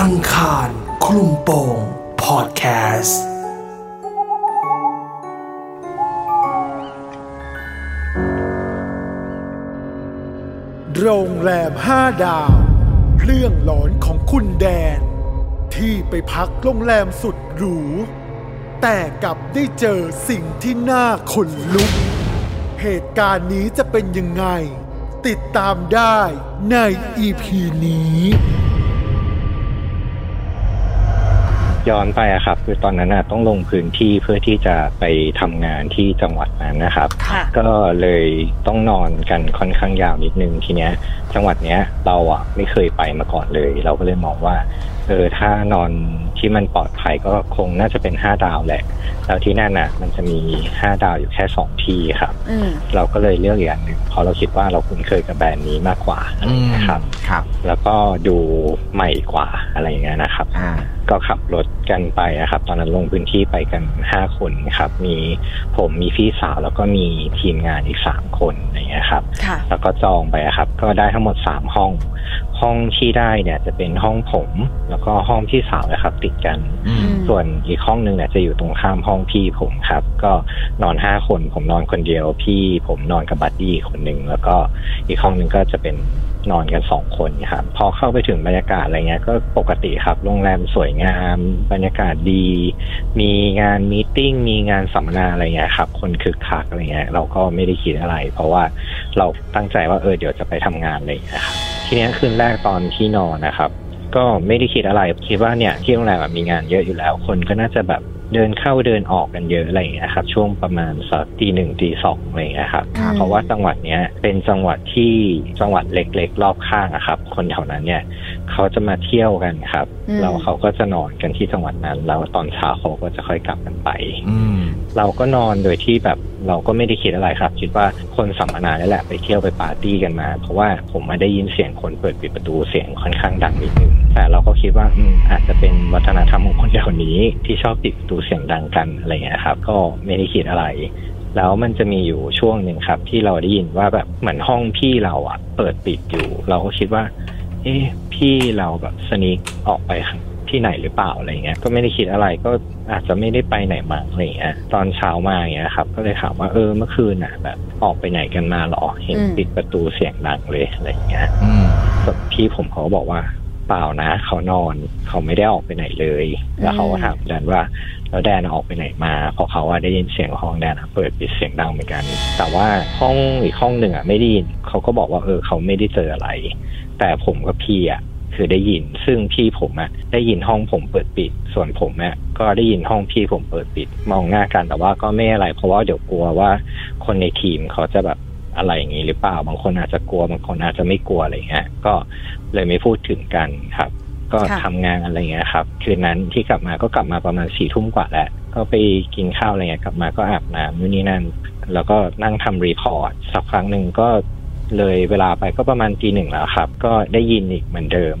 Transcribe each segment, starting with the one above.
อังคารคลุมโปงพอดแคสต์โรงแรมห้าดาว เรื่องหลอนของคุณแดน ที่ไปพักโรงแรมสุดหรู แต่กลับได้เจอสิ่งที่น่าขนลุก เหตุการณ์นี้จะเป็นยังไง ติดตามได้ในอีพีนี้ ย้อนไปอะครับ คือตอนนั้นอะต้องลงพื้นที่เพื่อที่จะไปทำงานที่จังหวัดนั้นนะครับค่ะก็เลยต้องนอนกันค่อนข้างยาวนิดนึงทีเนี้ย จังหวัดเนี้ยเราอะไม่เคยไปมาก่อนเลย เราก็เลยมองว่า เออถ้านอนที่มันปลอดภัยก็คงน่าจะเป็นห้าดาวแหละ แล้วที่นั่นอะมันจะมีห้าดาวอยู่แค่สองที่ครับ อืม เราก็เลยเลือกอย่างหนึ่งเพราะเราคิดว่าเราคุ้นเคยกับแบรนด์นี้มากกว่าอะไรอย่างเงี้ยครับ ครับ แล้วก็ดูใหม่กว่าอะไรอย่างเงี้ยนะครับ อ่า ก็ขับรถกันไปนะครับ ตอนนั้นลงพื้นที่ไปกันห้าคนครับ มีผมมีพี่สาวแล้วก็มีทีมงานอีกสามคนอย่างเงี้ยครับ ค่ะ แล้วก็จองไปอะครับ ก็ได้ทั้งหมดสามห้อง ห้องที่ได้เนี่ยจะเป็นห้องผม แล้วก็ห้องพี่สาวนะครับ ติดกันอืมส่วนอีกห้องหนึ่งเนี่ยจะอยู่ตรงข้ามห้องพี่ผมครับ ก็นอนห้าคนผมนอนคนเดียว พี่ผมนอนกับบัดดี้คนหนึ่งแล้วก็อีกห้องหนึ่งก็จะเป็นนอนกันสองคนครับพอเข้าไปถึงบรรยากาศอะไรเงี้ยก็ปกติครับ โรงแรมสวยงาม บรรยากาศดี มีงานมีตติ้ง มีงานสัมมนาอะไรเงี้ยครับ คนคึกคักอะไรเงี้ยเราก็ไม่ได้คิดอะไร เพราะว่าเราตั้งใจว่าเออเดี๋ยวจะไปทำงานอะไรอย่างเงี้ยครับ ทีเนี้ยคืนแรกตอนที่นอนนะครับ ก็ไม่ได้คิดอะไรคิดว่าเนี่ยที่โรงแรมอะมีงานเยอะอยู่แล้ว คนก็น่าจะแบบเดินเข้าเดินออกกันเยอะอะไรอย่างเงี้ยครับ ช่วงประมาณสักตีหนึ่งตีสองอะไรอย่างเงี้ยครับครับเพราะว่าจังหวัดเนี้ยเป็นจังหวัดที่จังหวัดเล็กๆ รอบข้างอะครับ คนแถวนั้นเนี่ยเขาจะมาเที่ยวกันครับอืมแล้วเขาก็จะนอนกันที่จังหวัดนั้น แล้วตอนเช้าเขาก็จะค่อยกลับกันไป อืม เราก็นอนโดยที่แบบเราก็ไม่ได้คิดอะไรครับ คิดว่าคนสัมมนานี่แหละไปเที่ยวไปปาร์ตี้กันมา เพราะว่าผมมาได้ยินเสียงคนเปิดปิดประตูเสียงค่อนข้างดังนิดนึงแต่เราก็คิดว่าอืมอาจจะเป็นวัฒนธรรมของคนแถวนี้ ที่ชอบปิดประตูเสียงดังกันอะไรเงี้ยครับ ก็ไม่ได้คิดอะไร แล้วมันจะมีอยู่ช่วงหนึ่งครับ ที่เราได้ยินว่าแบบเหมือนห้องพี่เราอะเปิดปิดอยู่ เราก็คิดว่า เอ๊ะพี่เราแบบสนิกออกไปข้าง ที่ไหนหรือเปล่าอะไรเงี้ยก็ไม่ได้คิดอะไรก็อาจจะไม่ได้ไปไหนมาอะไรเงี้ยตอนเช้ามาอย่างเงี้ยครับ ก็เลยถามว่าเออเมื่อคืนน่ะ แบบออกไปไหนกันมาหรอเห็นอืมปิดประตูเสียงดังเลยอะไรเงี้ยอืมส่วนพี่ผมเขาก็บอกว่าเปล่านะ เขานอนเขาไม่ได้ออกไปไหนเลย แล้วเขาก็ถามแดนว่าแล้วแดนออกไปไหนมาเพราะเขาว่าได้ยินเสียงห้องแดนอะเปิดปิดเสียงดังเหมือนกัน แต่ว่าห้องอีกห้องหนึ่งอะไม่ได้ยินเขาก็บอกว่าเออเขาไม่ได้เจออะไร แต่ผมกับพี่อะ คือได้ยิน ซึ่งพี่ผมอะได้ยินห้องผมเปิดปิด ส่วนผมอะก็ได้ยินห้องพี่ผมเปิดปิด มองหน้ากันแต่ว่าก็ไม่อะไร เพราะว่าเดี๋ยวกลัวว่าคนในทีมเขาจะแบบอะไรอย่างนี้หรือเปล่า บางคนอาจจะกลัว บางคนอาจจะไม่กลัวอะไรเงี้ย ก็เลยไม่พูดถึงกันครับ ก็ค่ะทำงานอะไรเงี้ยครับ คืนนั้นที่กลับมาก็กลับมาประมาณสี่ทุ่มกว่าแล้ว ก็ไปกินข้าวอะไรเงี้ย กลับมาก็อาบน้ำนู่นนี่นั่น แล้วก็นั่งทำรีพอร์ต สักครั้งหนึ่งก็ เลยเวลาไปก็ประมาณตีหนึ่งแล้วครับ ก็ได้ยินอีกเหมือนเดิม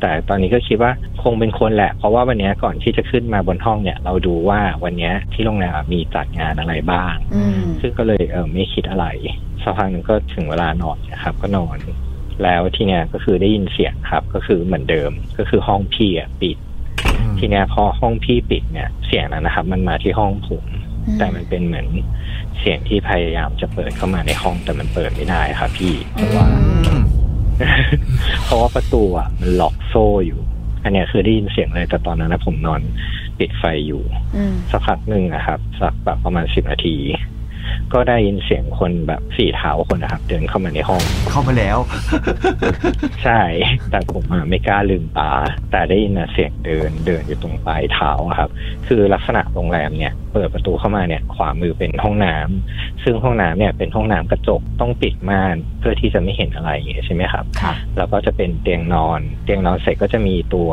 แต่ตอนนี้ก็คิดว่าคงเป็นคนแหละ เพราะว่าวันเนี้ยก่อนที่จะขึ้นมาบนห้องเนี่ย เราดูว่าวันเนี้ยที่โรงแรมมีจัดงานอะไรบ้างอืมซึ่งก็เลยเออไม่คิดอะไรสักพักหนึ่งก็ถึงเวลานอนนะครับ ก็นอน แล้วทีเนี้ยก็คือได้ยินเสียงครับ ก็คือเหมือนเดิมก็คือห้องพี่อะปิด ทีเนี้ยพอห้องพี่ปิดเนี่ย เสียงนั้นนะครับ มันมาที่ห้องผมอืม แต่มันเป็นเหมือนเสียงที่พยายามจะเปิดเข้ามาในห้องแต่มันเปิดไม่ได้ครับพี่เพราะว่าอืมเพราะว่าประตูอะมันล็อกโซ่อยู่ อันเนี้ยคือได้ยินเสียงเลยแต่ตอนนั้นนะผมนอนปิดไฟอยู่อืมสักพักหนึ่งนะครับ สักแบบประมาณสิบนาที ก็ได้ยินเสียงคนแบบสี่เท้าคนนะครับ เดินเข้ามาในห้อง เข้ามาแล้ว ใช่ แต่ผมอะไม่กล้าลืมตา แต่ได้ยินนะเสียงเดินเดินอยู่ตรงปลายเท้าอะครับ คือลักษณะโรงแรมเนี่ย เปิดประตูเข้ามาเนี่ย ขวามือเป็นห้องน้ำซึ่งห้องน้ำเนี่ยเป็นห้องน้ำกระจกต้องปิดม่านเพื่อที่จะไม่เห็นอะไรอย่างเงี้ยใช่ไหมครับครับแล้วก็จะเป็นเตียงนอน เตียงนอนเสร็จก็จะมีตัว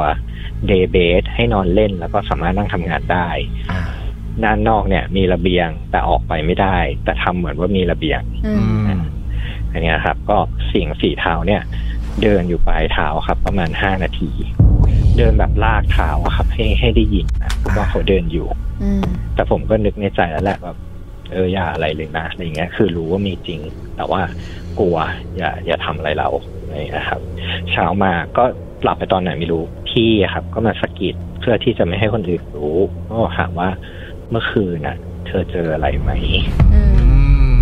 เดย์เบสให้นอนเล่นแล้วก็สามารถนั่งทำงานได้อ่า ด้านนอกเนี่ย มีระเบียงแต่ออกไปไม่ได้ แต่ทำเหมือนว่ามีระเบียงอือืมมอันเนี้ยครับ ก็เสียงฝีเท้าเนี่ย เดินอยู่ปลายเท้าครับ ประมาณห้านาที เดินแบบลากเท้าอะครับ ให้ให้ได้ยินนะว่าเขาเดินอยู่อืมแต่ผมก็นึกในใจแล้วแหละแบบเอออย่าอะไรเลยนะอะไรเงี้ย คือรู้ว่ามีจริง แต่ว่ากลัว อย่า อย่าทำอะไรเราอะไรเงี้ยครับ เช้ามาก็หลับไปตอนไหนไม่รู้พพี่พี่อะครับ ก็มาสะกิดเพื่อที่จะไม่ให้คนอื่นรู้ ก็ถามว่า เมื่อคืนน่ะ เธอเจออะไรไหมอืมอืม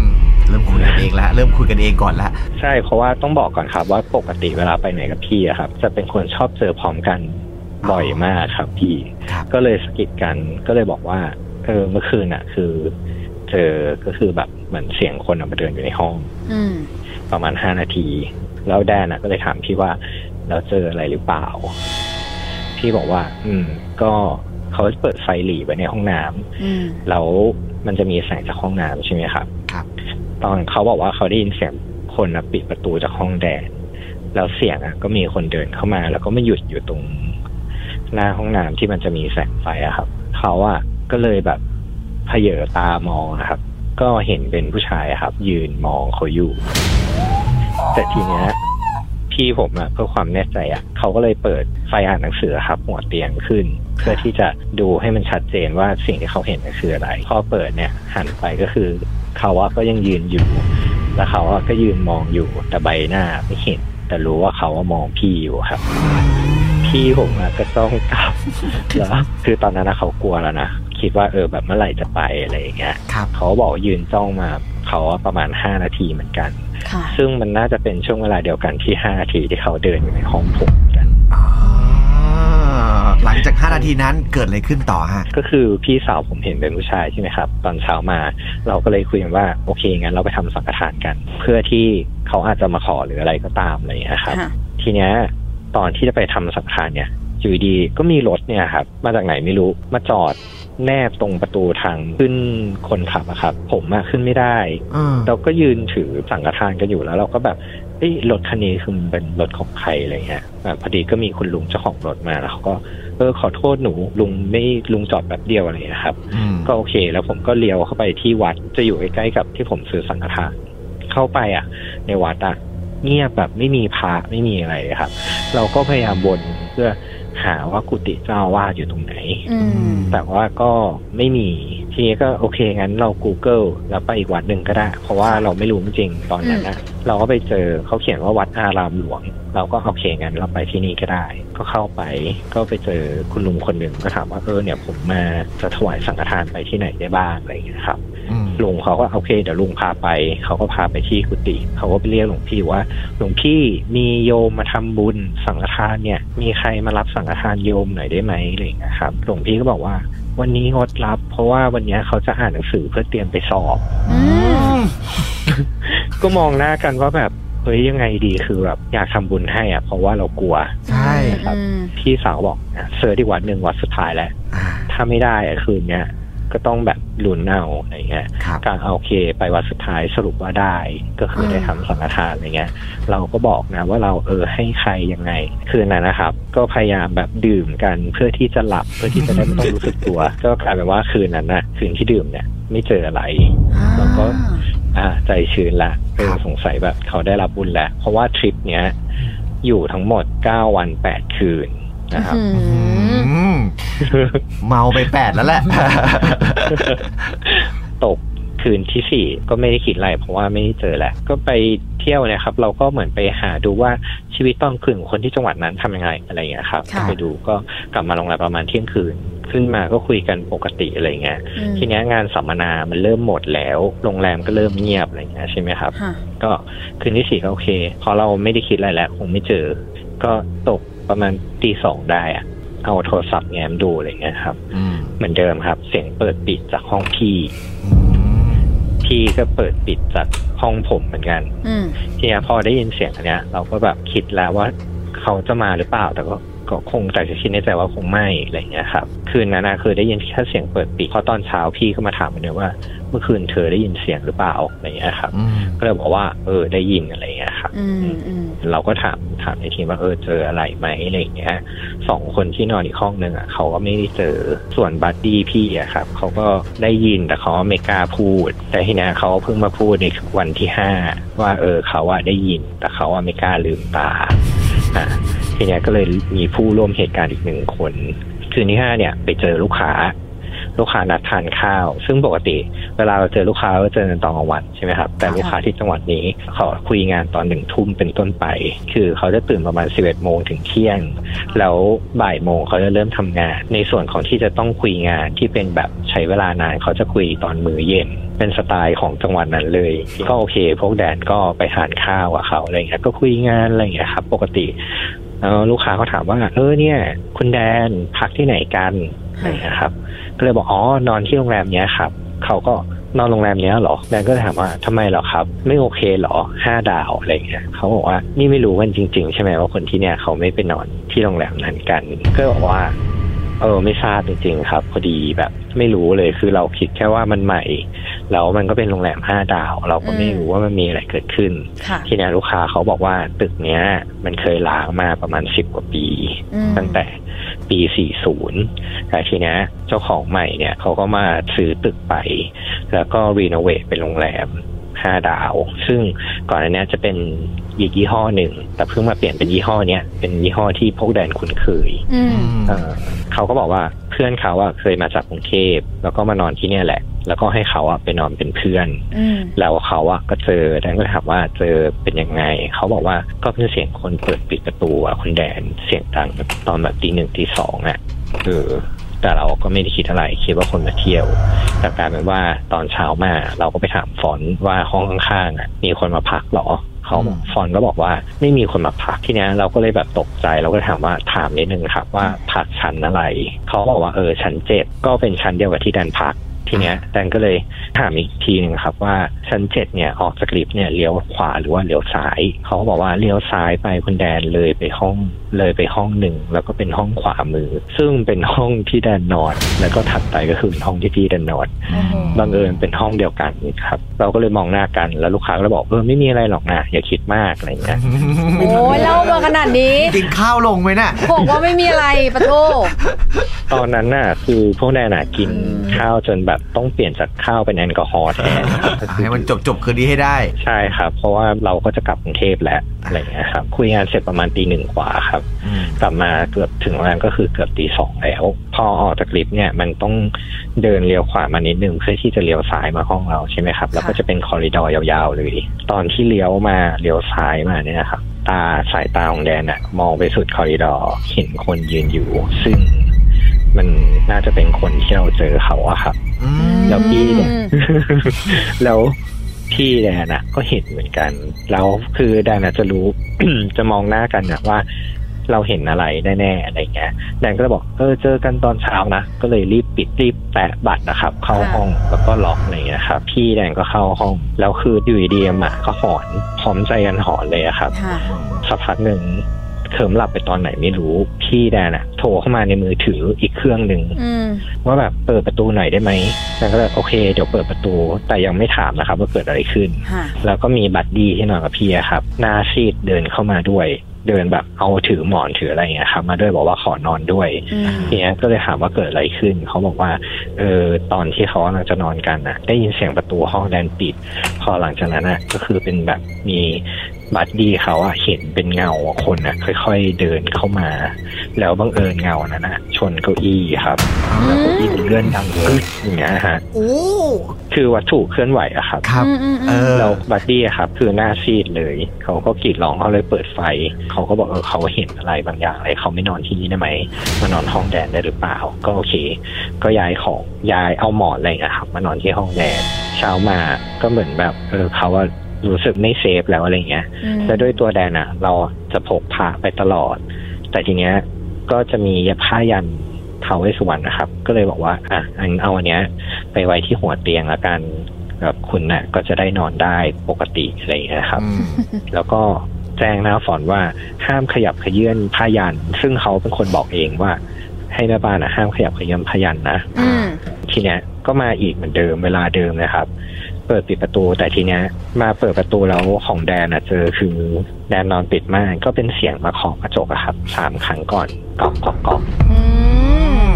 เริ่มคุยกันเองละเริ่มคุยกันเองก่อนละใช่เพราะว่าต้องบอกก่อนครับว่าปกติเวลาไปไหนกับพี่อะครับ จะเป็นคนชอบเจอพร้อมกันบ่อยมากครับพี่ ครับก็เลยสะกิดกันก็เลยบอกว่าเออเมื่อคืนน่ะ คือเจอก็คือแบบเหมือนเสียงคนออกมาเดินอยู่ในห้อง อืม ประมาณห้านาที แล้วแดนน่ะ ก็เลยถามพี่ว่าเราเจออะไรหรือเปล่า พี่บอกว่า อืม ก็ เขาเปิดไฟหลีไว้ในห้องน้ำอืมแล้วมันจะมีแสงจากห้องน้ำใช่ไหมครับ ครับ ตอนเขาบอกว่าเขาได้ยินเสียงคนนะปิดประตูจากห้องแดนแล้วเสียงอะ ก็มีคนเดินเข้ามา แล้วก็มาหยุดอยู่ตรงหน้าห้องน้ำที่มันจะมีแสงไฟอะครับ เขาอะก็เลยแบบเพเยอตามองอะครับ ก็เห็นเป็นผู้ชายอะครับ ยืนมองเขาอยู่ แต่ทีเนี้ย พี่ผมอะเพื่อความแน่ใจอะเขาก็เลยเปิดไฟอ่านหนังสือครับ หัวเตียงขึ้น เพื่อที่จะดูให้มันชัดเจนว่าสิ่งที่เขาเห็นน่ะคืออะไร พอเปิดเนี่ยหันไปก็คือเขาอะก็ยังยืนอยู่ แล้วเขาอะก็ยืนมองอยู่แต่ใบหน้าไม่เห็น แต่รู้ว่าเขาอะมองพี่อยู่ครับพี่ผมอะก็ต้องกลับแล้วคือตอนนั้นอะเขากลัวแล้วนะคิดว่าเออแบบเมื่อไหร่จะไปอะไรอย่างเงี้ยครับเขาบอกว่ายืนจ้องมา เขาว่าประมาณห้านาทีเหมือนกันค่ะซึ่งมันน่าจะเป็นช่วงเวลาเดียวกันที่ห้านาทีที่เขาเดินอยู่ในห้องผมกันอ่าหลังจาก5นาทีนั้นเกิดอะไรขึ้นต่อฮะ ก็คือพี่สาวผมเห็นเป็นผู้ชายใช่ไหมครับ ตอนเช้ามาเราก็เลยคุยกันว่าโอเคงั้นเราไปทำสังฆทานกัน เพื่อที่เขาอาจจะมาขอหรืออะไรก็ตามอะไรอย่างเงี้ยครับค่ะทีเนี้ยตอนที่จะไปทำสังฆทานเนี่ยอยู่ดีๆก็มีรถเนี่ยครับมาจากไหนไม่รู้มาจอด แนบตรงประตูทางขึ้นคนขับอะครับ ผมอะขึ้นไม่ได้อืมเราก็ยืนถือสังฆทานกันอยู่แล้ว เราก็แบบเอ้ยรถคันนี้คือมันเป็นรถของใครอะไรเงี้ยแบบพอดีก็มีคุณลุงเจ้าของรถมาแล้วเขาก็เออขอโทษหนูลุงไม่ลุงจอดแบบเดียวอะไรเงี้ยครับอืมก็โอเค แล้วผมก็เลี้ยวเข้าไปที่วัดจะอยู่ใกล้ๆกับที่ผมซื้อสังฆทานเข้าไปอะ ในวัดอะเงียบแบบไม่มีพระไม่มีอะไรครับ เราก็พยายามวนเพื่อ หาว่ากุฏิเจ้าอาวาสอยู่ตรงไหนอืมแต่ว่าก็ไม่มี ทีนี้ก็โอเคงั้นเรา Google แล้วไปอีกวัดหนึ่งก็ได้ เพราะว่าเราไม่รู้จริงๆตอนนั้นนะเราก็ไปเจอเขาเขียนว่าวัดอารามหลวง เราก็โอเคงั้นเราไปที่นี่ก็ได้ ก็เข้าไปก็ไปเจอคุณลุงคนหนึ่งก็ถามว่าเออเนี่ยผมมาจะถวายสังฆทานไปที่ไหนได้บ้างอะไรอย่างเงี้ยครับอืม ลุงเขาก็โอเคเดี๋ยวลุงพาไป เขาก็พาไปที่กุฏิเขาก็ไปเรียกหลวงพี่ว่า หลวงพี่มีโยมมาทำบุญสังฆทานเนี่ย มีใครมารับสังฆทานโยมหน่อยได้ไหมอะไรอย่างเงี้ยครับ หลวงพี่ก็บอกว่า วันนี้งดรับ เพราะว่าวันเนี้ยเขาจะอ่านหนังสือเพื่อเตรียมไปสอบอืมก็มองหน้ากันว่าแบบเฮ้ยยังไงดีคือแบบอยากทำบุญให้อะเพราะว่าเรากลัวใช่ครับอืมพี่สาวบอกอะเซิร์ชที่วัดหนึ่งวัดสุดท้ายแล้วอ่าถ้าไม่ได้อะคืนเนี้ย ก็ต้องแบบลุ้นเอาอะไรเงี้ยครับการเอาโอเคไปวันสุดท้ายสรุปว่าได้ก็คือได้ทำสังฆทานอะไรเงี้ย เราก็บอกนะว่าเราเออให้ใครยังไง คืนนั้นนะครับ ก็พยายามแบบดื่มกันเพื่อที่จะหลับเพื่อที่จะได้ไม่ต้องรู้สึกตัว ก็กลายเป็นว่าคืนนั้นนะคืนที่ดื่มเนี่ย ไม่เจออะไรแล้วก็อ่าใจชื้นละเออครับสงสัยแบบเขาได้รับบุญแล้ว เพราะว่าทริปเนี้ยอยู่ทั้งหมดเก้าวันแปดคืนนะครับอือืมม เมาไปแปดแล้วแหละ ตกคืนที่สี่ก็ไม่ได้คิดอะไรเพราะว่าไม่ได้เจอแหละ ก็ไปเที่ยวเนะครับ เราก็เหมือนไปหาดูว่าชีวิตตอนคืนของคนที่จังหวัดนั้นทำยังไงอะไรอย่างเงี้ยครับค่ะไปดูก็กลับมาโรงแรมประมาณเที่ยงคืนขึ้นมาก็คุยกันปกติอะไรเงี้ยอืมทีเนี้ยงานสัมมนามันเริ่มหมดแล้วโรงแรมก็เริ่มเงียบอะไรเงี้ยใช่ไหมครับค่ะก็คืนที่สี่ก็โอเค พอเราไม่ได้คิดอะไรแล้วคงไม่เจอ ก็ตกประมาณตีสองได้อะ เอาโทรศัพท์แง้มดูอะไรเงี้ยครับอืมเหมือนเดิมครับ เสียงเปิดปิดจากห้องพี่อืมพี่ก็เปิดปิดจากห้องผมเหมือนกันอืมทีนี้พอได้ยินเสียงอันเนี้ย เราก็แบบคิดแล้วว่าเขาจะมาหรือเปล่าแต่ก็ ก็คงแต่จะคิดในใจว่าคงไม่อะไรอย่างเงี้ยครับคืนนั้นนะคือได้ยินแค่เสียงเปิดปิดเพราะตอนเช้าพี่ก็มาถามเหมือนเดิมว่า เมื่อคืนเธอได้ยินเสียงหรือเปล่าอะไรอย่างเงี้ยครับอืมก็เลยบอกว่า เออได้ยินอะไรอย่างเงี้ยครับอืมอืมเราก็ถามถามในทีมว่าเออเจออะไรไหมอะไรอย่างเงี้ยสองคนที่นอนอีกห้องหนึ่งอะเขาก็ไม่ได้เจอส่วนบัดดี้พี่อะครับเขาก็ได้ยินแต่เขาไม่กล้าพูด แต่ทีเนี้ยเขาเพิ่งมาพูดในวันที่ห้าว่าเออเขาว่าได้ยินแต่เขาว่าไม่กล้าลืมตาอะ ทีเนี้ยก็เลยมีผู้ร่วมเหตุการณ์อีกหนึ่งคน คืนที่ห้าเนี่ย ไปเจอลูกค้า ลูกค้านัดทานข้าว ซึ่งปกติ เวลาเราเจอลูกค้าเราเจอกันตอนกลางวันใช่ไหมครับ แต่ลูกค้าที่จังหวัดนี้เขาคุยงานตอนหนึ่งทุ่มเป็นต้นไป คือเขาจะตื่นประมาณสิบเอ็ดโมงถึงเที่ยง แล้วบ่ายโมงเขาจะเริ่มทำงาน ในส่วนของที่จะต้องคุยงานที่เป็นแบบใช้เวลานานเขาจะคุยตอนมื้อเย็นเป็นสไตล์ของจังหวัดนั้นเลย ก็โอเค พวกแดนก็ไปทานข้าวกับเขาอะไรเงี้ยก็คุยงานอะไรเงี้ยครับ ปกติ แล้วลูกค้าเขาถามว่า เออเนี่ย คุณแดนพักที่ไหนกันอะไรเงี้ยครับ ก็เลยบอกอ๋อนอนที่โรงแรมเนี้ยครับเขาก็นอนโรงแรมเนี้ยเหรอแดนก็เลยถามว่าทำไมเหรอครับ ไม่โอเคเหรอห้าดาวอะไรเงี้ยเขาบอกว่านี่ไม่รู้กันจริง ๆ ใช่ไหมว่าคนที่เนี่ยเขาไม่ไปนอนที่โรงแรมนั้นกัน ก็บอกว่า เออไม่ทราบจริงๆครับ พอดีแบบไม่รู้เลยคือเราคิดแค่ว่ามันใหม่ แล้วมันก็เป็นโรงแรมห้าดาว เราก็ไม่รู้ว่ามันมีอะไรเกิดขึ้นค่ะทีเนี้ยลูกค้าเขาบอกว่าตึกเนี้ย มันเคยล้างมาประมาณสิบกว่าปีอืมตั้งแต่ปี40แต่ทีเนี้ยเจ้าของใหม่เนี่ยเขาก็มาซื้อตึกไป แล้วก็รีโนเวทเป็นโรงแรม 5 ดาว ซึ่งก่อนอันเนี้ยจะเป็นอีกยี่ห้อหนึ่ง แต่เพิ่งมาเปลี่ยนเป็นยี่ห้อเนี้ยเป็นยี่ห้อที่พวกแดนคุ้นเคยอืมเอ่อเขาก็บอกว่าเพื่อนเขาอะเคยมาจากกรุงเทพแล้วก็มานอนที่เนี่ยแหละ แล้วก็ให้เขาอะไปนอนเป็นเพื่อนอืมแล้วเขาอะก็เจอแดนก็เลยถามว่าเจอเป็นยังไง เขาบอกว่าก็เป็นเสียงคนเปิดปิดประตูอะคุณแดนเสียงดังแบบตอนแบบตีหนึ่งตีสองอะเออ แต่เราก็ไม่ได้คิดอะไรคิดว่าคนมาเที่ยว แต่กลายเป็นว่าตอนเช้ามาเราก็ไปถามฟอนต์ว่าห้องข้างๆอะมีคนมาพักเหรอเขาบอกฟอนต์ก็บอกว่าไม่มีคนมาพักที่เนี้ยเราก็เลยแบบตกใจเราก็ถามว่าถามนิดนึงครับว่าพักชั้นอะไรเขาบอกว่าเออชั้นเจ็ดก็เป็นชั้นเดียวกับที่แดนพัก ทีเนี้ยแดนก็เลยถามอีกทีหนึ่งครับว่าชั้นเจ็ดเนี่ยออกจากลิฟต์เนี่ยเลี้ยวขวาหรือว่าเลี้ยวซ้ายเขาก็บอกว่าเลี้ยวซ้ายไปคุณแดนเลยไปห้องเลยไปห้องหนึ่งแล้วก็เป็นห้องขวามือ ซึ่งเป็นห้องที่แดนนอนแล้วก็ถัดไปก็คือเป็นห้องที่พี่แดนนอนโอ้โหบังเอิญเป็นห้องเดียวกันครับ เราก็เลยมองหน้ากันแล้วลูกค้าก็เลยบอกเออไม่มีอะไรหรอกนะอย่าคิดมากอะไรอย่างเงี้ยโอ้ยเล่ามาขนาดนี้กินข้าวลงไหมน่ะบอกว่าไม่มีอะไรปะโทตอนนั้นน่ะ คือพวกแดนน่ะกินข้าวจนแบบต้องเปลี่ยนจากข้าวเป็นแอลกอฮอล์แทนให้มันจบจบๆคืนนี้ให้ได้ใช่ครับ เพราะว่าเราก็จะกลับกรุงเทพแล้วอะไรอย่างเงี้ยครับคุยงานเสร็จประมาณตีหนึ่งกว่าครับอืมกลับมาเกือบถึงโรงแรมก็คือเกือบตีสองแล้ว พอออกจากลิฟต์เนี่ยมันต้องเดินเลี้ยวขวามานิดนึงเพื่อที่จะเลี้ยวซ้ายมาห้องเราใช่ไหมครับแล้วก็จะเป็นคอริดอร์ยาวๆเลยตอนที่เลี้ยวมาเลี้ยวซ้ายมาเนี่ยครับตาสายตาของแดนอะมองไปสุดคอริดอร์เห็นคนยืนอยู่ ซึ่ง มันน่าจะเป็นคนที่เราเจอเขาอะครับอืมแล้วพี่เนี่ยอืมแล้วพี่แดนอะก็เห็นเหมือนกัน แล้วคือแดนอะจะรู้จะมองหน้ากันอะว่า เราเห็นอะไรแน่ๆอะไรเงี้ยแดนก็เลยบอกเออเจอกันตอนเช้านะก็เลยรีบปิดรีบแปะบัตรนะครับ เข้าห้องแล้วก็ล็อกอะไรเงี้ยครับพี่แดนก็เข้าห้องแล้วคืออยู่ดีๆหมาก็หอนพร้อมใจกันหอนเลยอะครับค่ะสักพักหนึ่ง เคลิ้มหลับไปตอนไหนไม่รู้ พี่แดนอะโทรเข้ามาในมือถืออีกเครื่องหนึ่งอืมว่าแบบเปิดประตูหน่อยได้ไหมแล้วก็เลยโอเค เดี๋ยวเปิดประตู แต่ยังไม่ถามนะครับ ว่าเกิดอะไรขึ้นค่ะแล้วก็มี buddy ที่นอนกับพี่อะครับหน้าซีดเดินเข้ามาด้วยเดินแบบเอาถือหมอนถืออะไรอย่างเงี้ยครับมาด้วยบอกว่าขอนอนด้วยอืมทีเนี้ยก็เลยถามว่าเกิดอะไรขึ้น เขาบอกว่าเออตอนที่เขากำลังจะนอนกันน่ะได้ยินเสียงประตูห้องแดนปิด พอหลังจากนั้นน่ะก็คือเป็นแบบมี buddy เขาอะเห็นเป็นเงาคนอะค่อย ๆ เดินเข้ามา แล้วบังเอิญเงานั้นน่ะชนเก้าอี้ครับแล้วเก้าอี้มันเลื่อนดังกึกอย่างเงี้ยฮะโอ้คือวัตถุเคลื่อนไหวอะครับครับอืมอืมอืมเออแล้ว buddy อะครับ คือหน้าซีดเลย เขาก็กรีดร้องเขาเลยเปิดไฟ เขาก็บอกเออเขาเห็นอะไรบางอย่างอะไรเขาไม่นอนที่นี่ได้ไหมมานอนห้องแดนได้หรือเปล่า ก็โอเค ก็ย้ายของย้ายเอาหมอนอะไรอะครับมานอนที่ห้องแดนเช้ามาก็เหมือนแบบเออเขาว่า รู้สึกไม่เซฟแล้วอะไรเงี้ยอืมแล้วด้วยตัวแดนอะเราจะพกพาไปตลอด แต่ทีเนี้ยก็จะมีผ้ายันเทาเวสสุวรรณนะครับ ก็เลยบอกว่าอะอันเอาอันเนี้ย ไปไว้ที่หัวเตียงละกันแบบคุณน่ะก็จะได้นอนได้ปกติอะไรอย่างเงี้ยครับอืมแล้วก็แจ้งหน้าฝอนว่าห้ามขยับขยื่นผ้ายัน ซึ่งเขาเป็นคนบอกเองว่า ให้แม่บ้านนะห้ามขยับขยื่นผ้ายันนะอืมทีเนี้ยก็มาอีกเหมือนเดิมเวลาเดิมนะครับ เปิดปิดประตู แต่ทีเนี้ยมาเปิดประตูแล้วของแดนอะเจอคือแดนนอนปิดม่านก็เป็นเสียงมาเคาะกระจกอะครับสามครั้งก่อนก๊อกก๊อกก๊อกอืม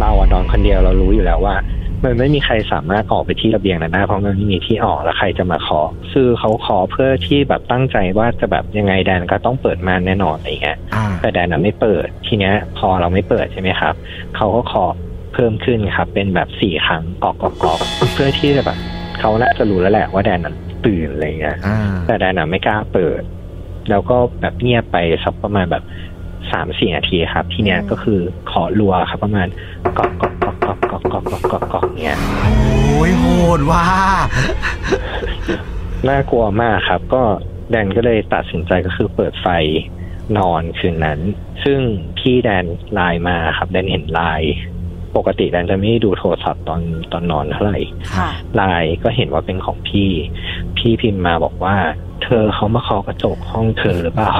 เราอะนอนคนเดียวเรารู้อยู่แล้วว่า มันไม่มีใครสามารถออกไปที่ระเบียงนั้นได้เพราะมันไม่มีที่ออกแล้วใครจะมาเคาะคือเขาเคาะเพื่อที่แบบตั้งใจว่าจะแบบยังไงแดนก็ต้องเปิดม่านแน่นอนอะไรเงี้ยอ่าแต่แดนอะไม่เปิดทีเนี้ย พอเราไม่เปิดใช่ไหมครับเขาก็เคาะเพิ่มขึ้นครับ เป็นแบบสี่ครั้งกอกกอกกอกเพื่อที่จะแบบ เขาน่าจะรู้แล้วแหละว่าแดนนั้นตื่นอะไรเงี้ยอ่าแต่แดนน่ะไม่กล้าเปิด แล้วก็แบบเงียบไปสักประมาณแบบสามสี่นาทีครับ ทีเนี้ยก็คือขอรัวครับประมาณกอกกอกกอกกอกกอกกอกกอกกอกกอกเนี้ยโอ้ยโหดว่ะน่ากลัวมากครับ ก็แดนก็เลยตัดสินใจก็คือเปิดไฟนอนคืนนั้น ซึ่งพี่แดนไลน์มาครับแดนเห็นไลน์ ปกติแดนจะไม่ดูโทรศัพท์ตอนตอนนอนเท่าไหร่ค่ะไลน์ก็เห็นว่าเป็นของพี่ พี่พิมพ์มาบอกว่า เธอเขามาเคาะกระจกห้องเธอหรือเปล่า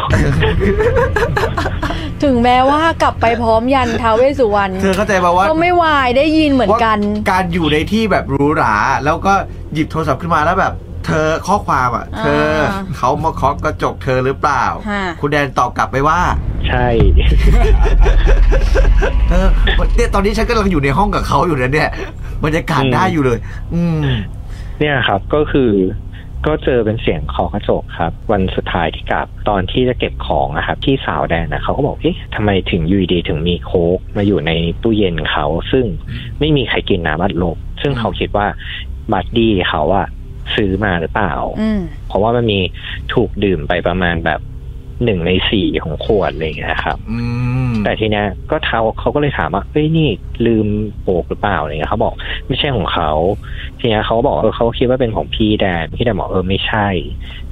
ถึงแม้ว่ากลับไปพร้อมยันท้าวเวสสุวรรณเธอเข้าใจป่าว่าก็ไม่วายได้ยินเหมือนกันว่าการอยู่ในที่แบบหรูหรา แล้วก็หยิบโทรศัพท์ขึ้นมาแล้วแบบ เธอข้อความอะ เธออ่าเขามาเคาะกระจกเธอหรือเปล่าฮะคุณแดนตอบกลับไปว่า ใช่เออเนี่ยตอนนี้ฉันกำลังอยู่ในห้องกับเขาอยู่นะเนี่ยบรรยากาศอืมได้อยู่เลย อืม เนี่ยครับก็คือก็เจอเป็นเสียงเคอกระจกครับ วันสุดท้ายที่กลับตอนที่จะเก็บของอะครับ ที่สาวแดนนะเขาก็บอกเอ๊ะทำไมถึงอยูดีๆถึงมีโค้กมาอยู่ในตู้เย็นเขา ซึ่งไม่มีใครกินน้ำอัดลมซึ่งเขาคิดว่าบัดดี้เขาอะ ซื้อมาหรือเปล่าอืมเพราะว่ามันมีถูกดื่มไปประมาณแบบหนึ่งในสี่ของขวดอะไรอย่างเงี้ยครับอืมแต่ทีเนี้ยก็เขาเขาก็เลยถามว่าเฮ้ยนี่ลืมโบกหรือเปล่าอะไรเงี้ยเขาบอกไม่ใช่ของเขา ทีเนี้ยเขาก็บอกเออเขาคิดว่าเป็นของพี่แดนพี่แดนบอกเออไม่ใช่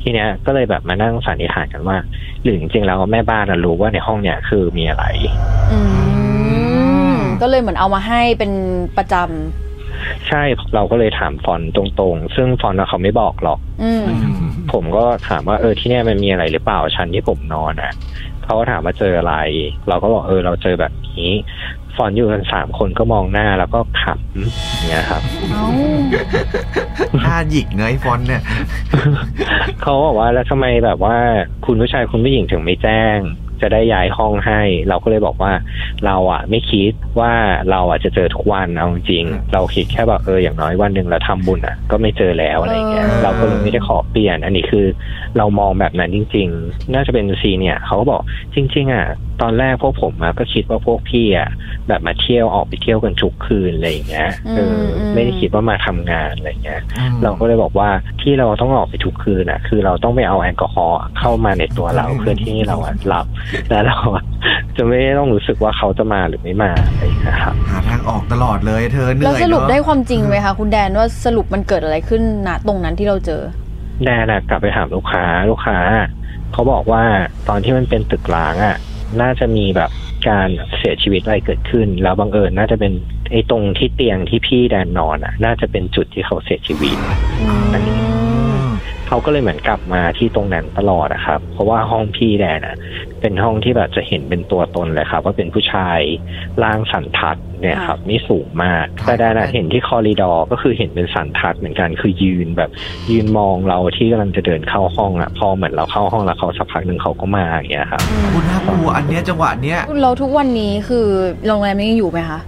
ทีเนี้ยก็เลยแบบมานั่งสันนิษฐานกันว่าหรือจริงๆแล้วแม่บ้านน่ะรู้ว่าในห้องเนี้ยคือมีอะไรอืมก็เลยเหมือนเอามาให้เป็นประจ ใช่เราก็เลยถามฟอนต์ตรงๆ ซึ่งฟอนต์น่ะเขาไม่บอกหรอกำอืมผมก็ถามว่าเออที่เนี่ยมันมีอะไรหรือเปล่าชั้นที่ผมนอนอะเขาก็ถามว่าเจออะไร เราก็บอกเออเราเจอแบบนี้ ฟอนต์อยู่กันสามคนก็มองหน้าแล้วก็ขำอย่างเงี้ยครับเอ้าหน้าหยิกเงยฟอนต์เนี่ยเขาบอกว่าแล้วทำไมแบบว่าคุณผู้ชายคุณผู้หญิงถึงไม่แจ้ง จะได้ย้ายห้องให้ เราก็เลยบอกว่าเราอะไม่คิดว่าเราอะจะเจอทุกวันเอาจริงๆเราคิดแค่แบบเอออย่างน้อยวันหนึ่งเราทำบุญอะก็ไม่เจอแล้วอะไรเงี้ยเออเราก็เลยไม่ได้ขอเปลี่ยน อันนี้คือเรามองแบบนั้นจริง ๆ น่าจะเป็นซีเนี่ยเขาก็บอกจริง ๆ อะ ตอนแรกพวกผมอะก็คิดว่าพวกพี่อะแบบมาเที่ยวออกไปเที่ยวกันทุกคืนอะไรอย่างเงี้ยเอออมไม่ได้คิดว่ามาทำงานอะไรเงี้ยอืมเราก็เลยบอกว่าที่เราต้องออกไปทุกคืนอะ คือเราต้องไปเอาแอลกอฮอล์เข้ามาในตัวเราอืมเพื่อที่เราอะหลับแล้วเราอะจะไม่ต้องรู้สึกว่าเขาจะมาหรือไม่มาอะไรอย่างเงี้ยครับหาทางออกตลอดเลยเธอเหนื่แล้วอยสรุปเนอะได้ความจริงไหมคะคุณแดนว่าสรุปมันเกิดอะไรขึ้นณตรงนั้นที่เราเจอ แดนอะกลับไปถามลูกค้าลูกค้า เขาบอกว่าตอนที่มันเป็นตึกร้างอะน่าจะมีแบบการเสียชีวิตอะไรเกิดขึ้น แล้วบังเอิญน่าจะเป็นไอ้ตรงที่เตียงที่พี่แดนนอนอะน่าจะเป็นจุดที่เขาเสียชีวิตอันนี้ เขาก็เลยเหมือนกลับมาที่ตรงนั้นตลอดอะครับ เพราะว่าห้องพี่แดนอะเป็นห้องที่แบบจะเห็นเป็นตัวตนเลยครับ ว่าเป็นผู้ชายร่างสันทัดเนี่ยครับนี่สูงมาก แต่แดนอะเห็นที่คอริดอร์ก็คือเห็นเป็นสันทัดเหมือนกันคือยืนแบบยืนมองเราที่กำลังจะเดินเข้าห้องอะพอเหมือนเราเข้าห้องแล้วเขาสักพักหนึ่งเขาก็มาอย่างเงี้ยครับคุณน่ากลัวอันเนี้ยจังหวะเนี้ยเราทุกวันนี้คือโรงแรมนี้ยังอยู่ไหมคะ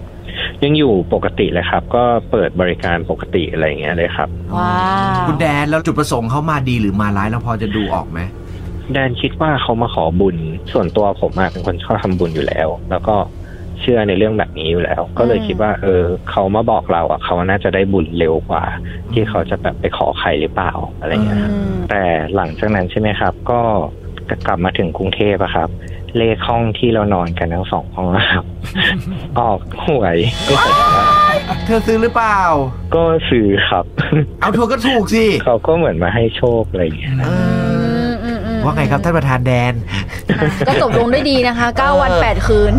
ยังอยู่ปกติเลยครับ ก็เปิดบริการปกติอะไรอย่างเงี้ยเลยครับ ว้าว คุณแดนแล้วจุดประสงค์เขามาดีหรือมาร้ายเราพอจะดูออกไหมแดนคิดว่าเขามาขอบุญ ส่วนตัวผมอะเป็นคนชอบทำบุญอยู่แล้ว แล้วก็เชื่อในเรื่องแบบนี้อยู่แล้ว ก็เลยคิดว่า เออ เขามาบอกเราอะเขาน่าจะได้บุญเร็วกว่า ที่เขาจะแบบไปขอใครหรือเปล่าอะไรเงี้ยครับอืมแต่หลังจากนั้นใช่ไหมครับ ก็กลับมาถึงกรุงเทพอะครับ เลขห้องที่เรานอนกันทั้งสองห้องอะครับ ออกหวยก็เสร็จแล้วเธอซื้อหรือเปล่า ก็ซื้อครับ เอาเธอก็ถูกสิเขาก็เหมือนมาให้โชคอะไรอย่างเงี้ยนะเออือมอืมอืมว่าไงครับท่านประธานแดน ก็จบลงด้วยดีนะคะ 9 วันเออ8คืน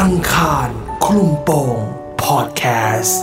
อังคารคลุมโปงพอดแคสต์